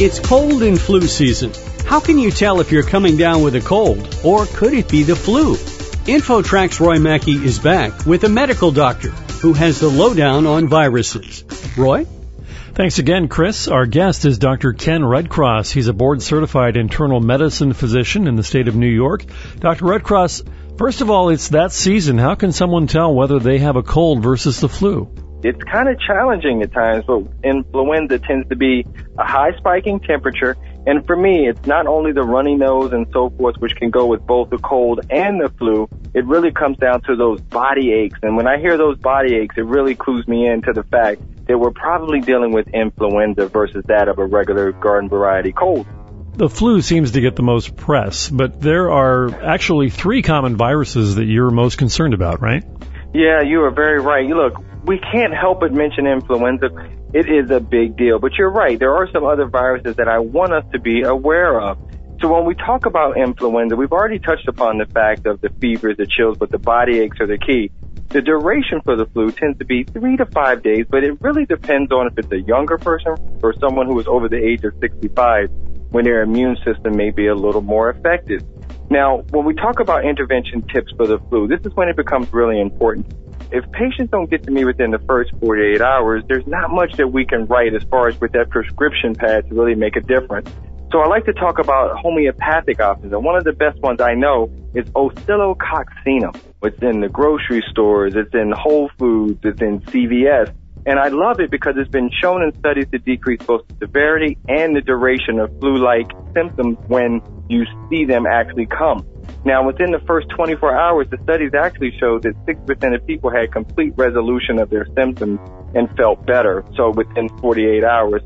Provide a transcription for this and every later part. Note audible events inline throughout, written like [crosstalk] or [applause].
It's cold and flu season. How can you tell if you're coming down with a cold, or could it be the flu? InfoTrack's Roy Mackey is back with a medical doctor who has the lowdown on viruses. Roy? Thanks again, Chris. Our guest is Dr. Ken Redcross. He's a board certified internal medicine physician in the state of New York. Dr. Redcross, first of all, it's that season. How can someone tell whether they have a cold versus the flu? It's kind of challenging at times, but influenza tends to be a high spiking temperature. And for me, it's not only the runny nose and so forth, which can go with both the cold and the flu. It really comes down to those body aches. And when I hear those body aches, it really clues me into the fact that we're probably dealing with influenza versus that of a regular garden variety cold. The flu seems to get the most press, but there are actually three common viruses that you're most concerned about, right? Yeah, you are very right. You look, we can't help but mention influenza. It is a big deal. But you're right. There are some other viruses that I want us to be aware of. So when we talk about influenza, we've already touched upon the fact of the fevers, the chills, but the body aches are the key. The duration for the flu tends to be three to five days, but it really depends on if it's a younger person or someone who is over the age of 65 when their immune system may be a little more effective. Now, when we talk about intervention tips for the flu, this is when it becomes really important if patients don't get to me within the first 48 hours, there's not much that we can write as far as with that prescription pad to really make a difference. So I like to talk about homeopathic options, and one of the best ones I know is oscillococcinum. It's in the grocery stores, it's in Whole Foods, it's in CVS, and I love it because it's been shown in studies to decrease both the severity and the duration of flu-like symptoms when you see them actually come. Now, within the first 24 hours, the studies actually showed that 6% of people had complete resolution of their symptoms and felt better. So within 48 hours.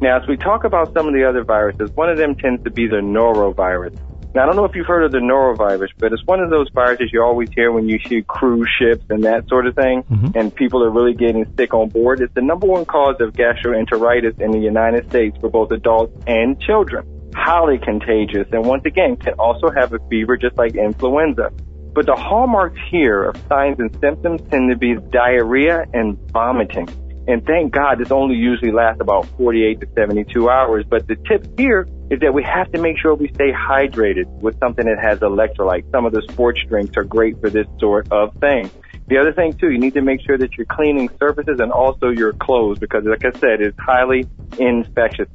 Now, as we talk about some of the other viruses, one of them tends to be the norovirus. Now, I don't know if you've heard of the norovirus, but it's one of those viruses you always hear when you see cruise ships and that sort of thing, mm-hmm. and people are really getting sick on board. It's the number one cause of gastroenteritis in the United States for both adults and children highly contagious, and once again can also have a fever just like influenza. But the hallmarks here of signs and symptoms tend to be diarrhea and vomiting. And thank God this only usually lasts about 48 to 72 hours. But the tip here is that we have to make sure we stay hydrated with something that has electrolytes. Some of the sports drinks are great for this sort of thing. The other thing too, you need to make sure that you're cleaning surfaces and also your clothes because like I said, it's highly infectious.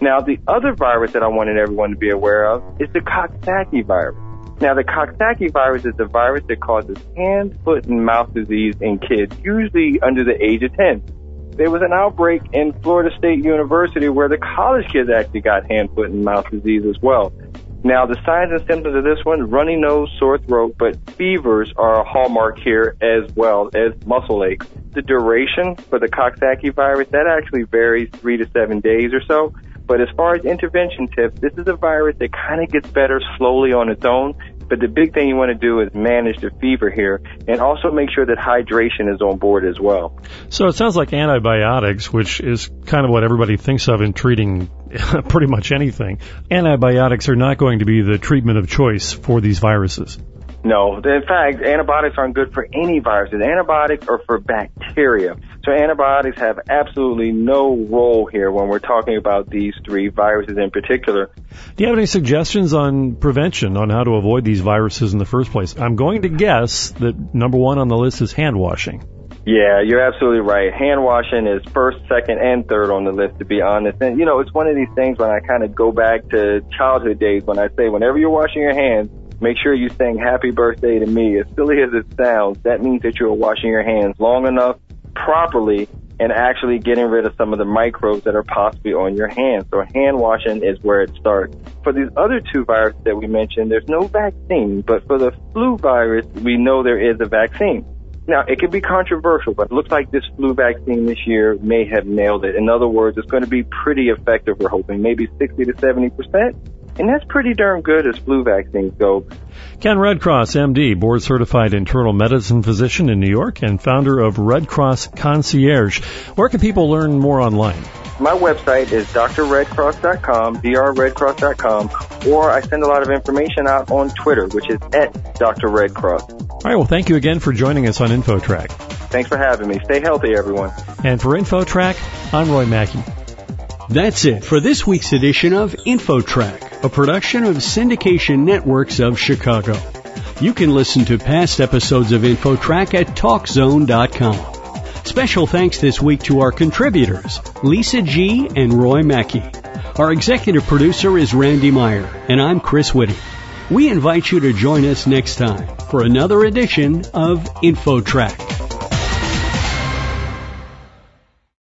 Now, the other virus that I wanted everyone to be aware of is the Coxsackie virus. Now, the Coxsackie virus is the virus that causes hand, foot, and mouth disease in kids, usually under the age of 10. There was an outbreak in Florida State University where the college kids actually got hand, foot, and mouth disease as well. Now, the signs and symptoms of this one, runny nose, sore throat, but fevers are a hallmark here as well as muscle aches. The duration for the Coxsackie virus, that actually varies three to seven days or so. But as far as intervention tips, this is a virus that kind of gets better slowly on its own. But the big thing you want to do is manage the fever here and also make sure that hydration is on board as well. So it sounds like antibiotics, which is kind of what everybody thinks of in treating [laughs] pretty much anything. Antibiotics are not going to be the treatment of choice for these viruses. No, in fact, antibiotics aren't good for any viruses. Antibiotics are for bacteria. So antibiotics have absolutely no role here when we're talking about these three viruses in particular. Do you have any suggestions on prevention, on how to avoid these viruses in the first place? I'm going to guess that number one on the list is hand washing. Yeah, you're absolutely right. Hand washing is first, second, and third on the list, to be honest. And, you know, it's one of these things when I kind of go back to childhood days when I say, whenever you're washing your hands, Make sure you sing happy birthday to me. As silly as it sounds, that means that you're washing your hands long enough, properly, and actually getting rid of some of the microbes that are possibly on your hands. So hand washing is where it starts. For these other two viruses that we mentioned, there's no vaccine, but for the flu virus, we know there is a vaccine. Now, it could be controversial, but it looks like this flu vaccine this year may have nailed it. In other words, it's going to be pretty effective, we're hoping, maybe 60 to 70%. And that's pretty darn good as flu vaccines go. Ken Redcross, MD, board certified internal medicine physician in New York and founder of Redcross Concierge. Where can people learn more online? My website is drredcross.com, drredcross.com, or I send a lot of information out on Twitter, which is at Dr. Redcross. All right, well, thank you again for joining us on InfoTrack. Thanks for having me. Stay healthy, everyone. And for InfoTrack, I'm Roy Mackey. That's it for this week's edition of InfoTrack, a production of Syndication Networks of Chicago. You can listen to past episodes of InfoTrack at TalkZone.com. Special thanks this week to our contributors, Lisa G. and Roy Mackey. Our executive producer is Randy Meyer, and I'm Chris Whitty. We invite you to join us next time for another edition of InfoTrack.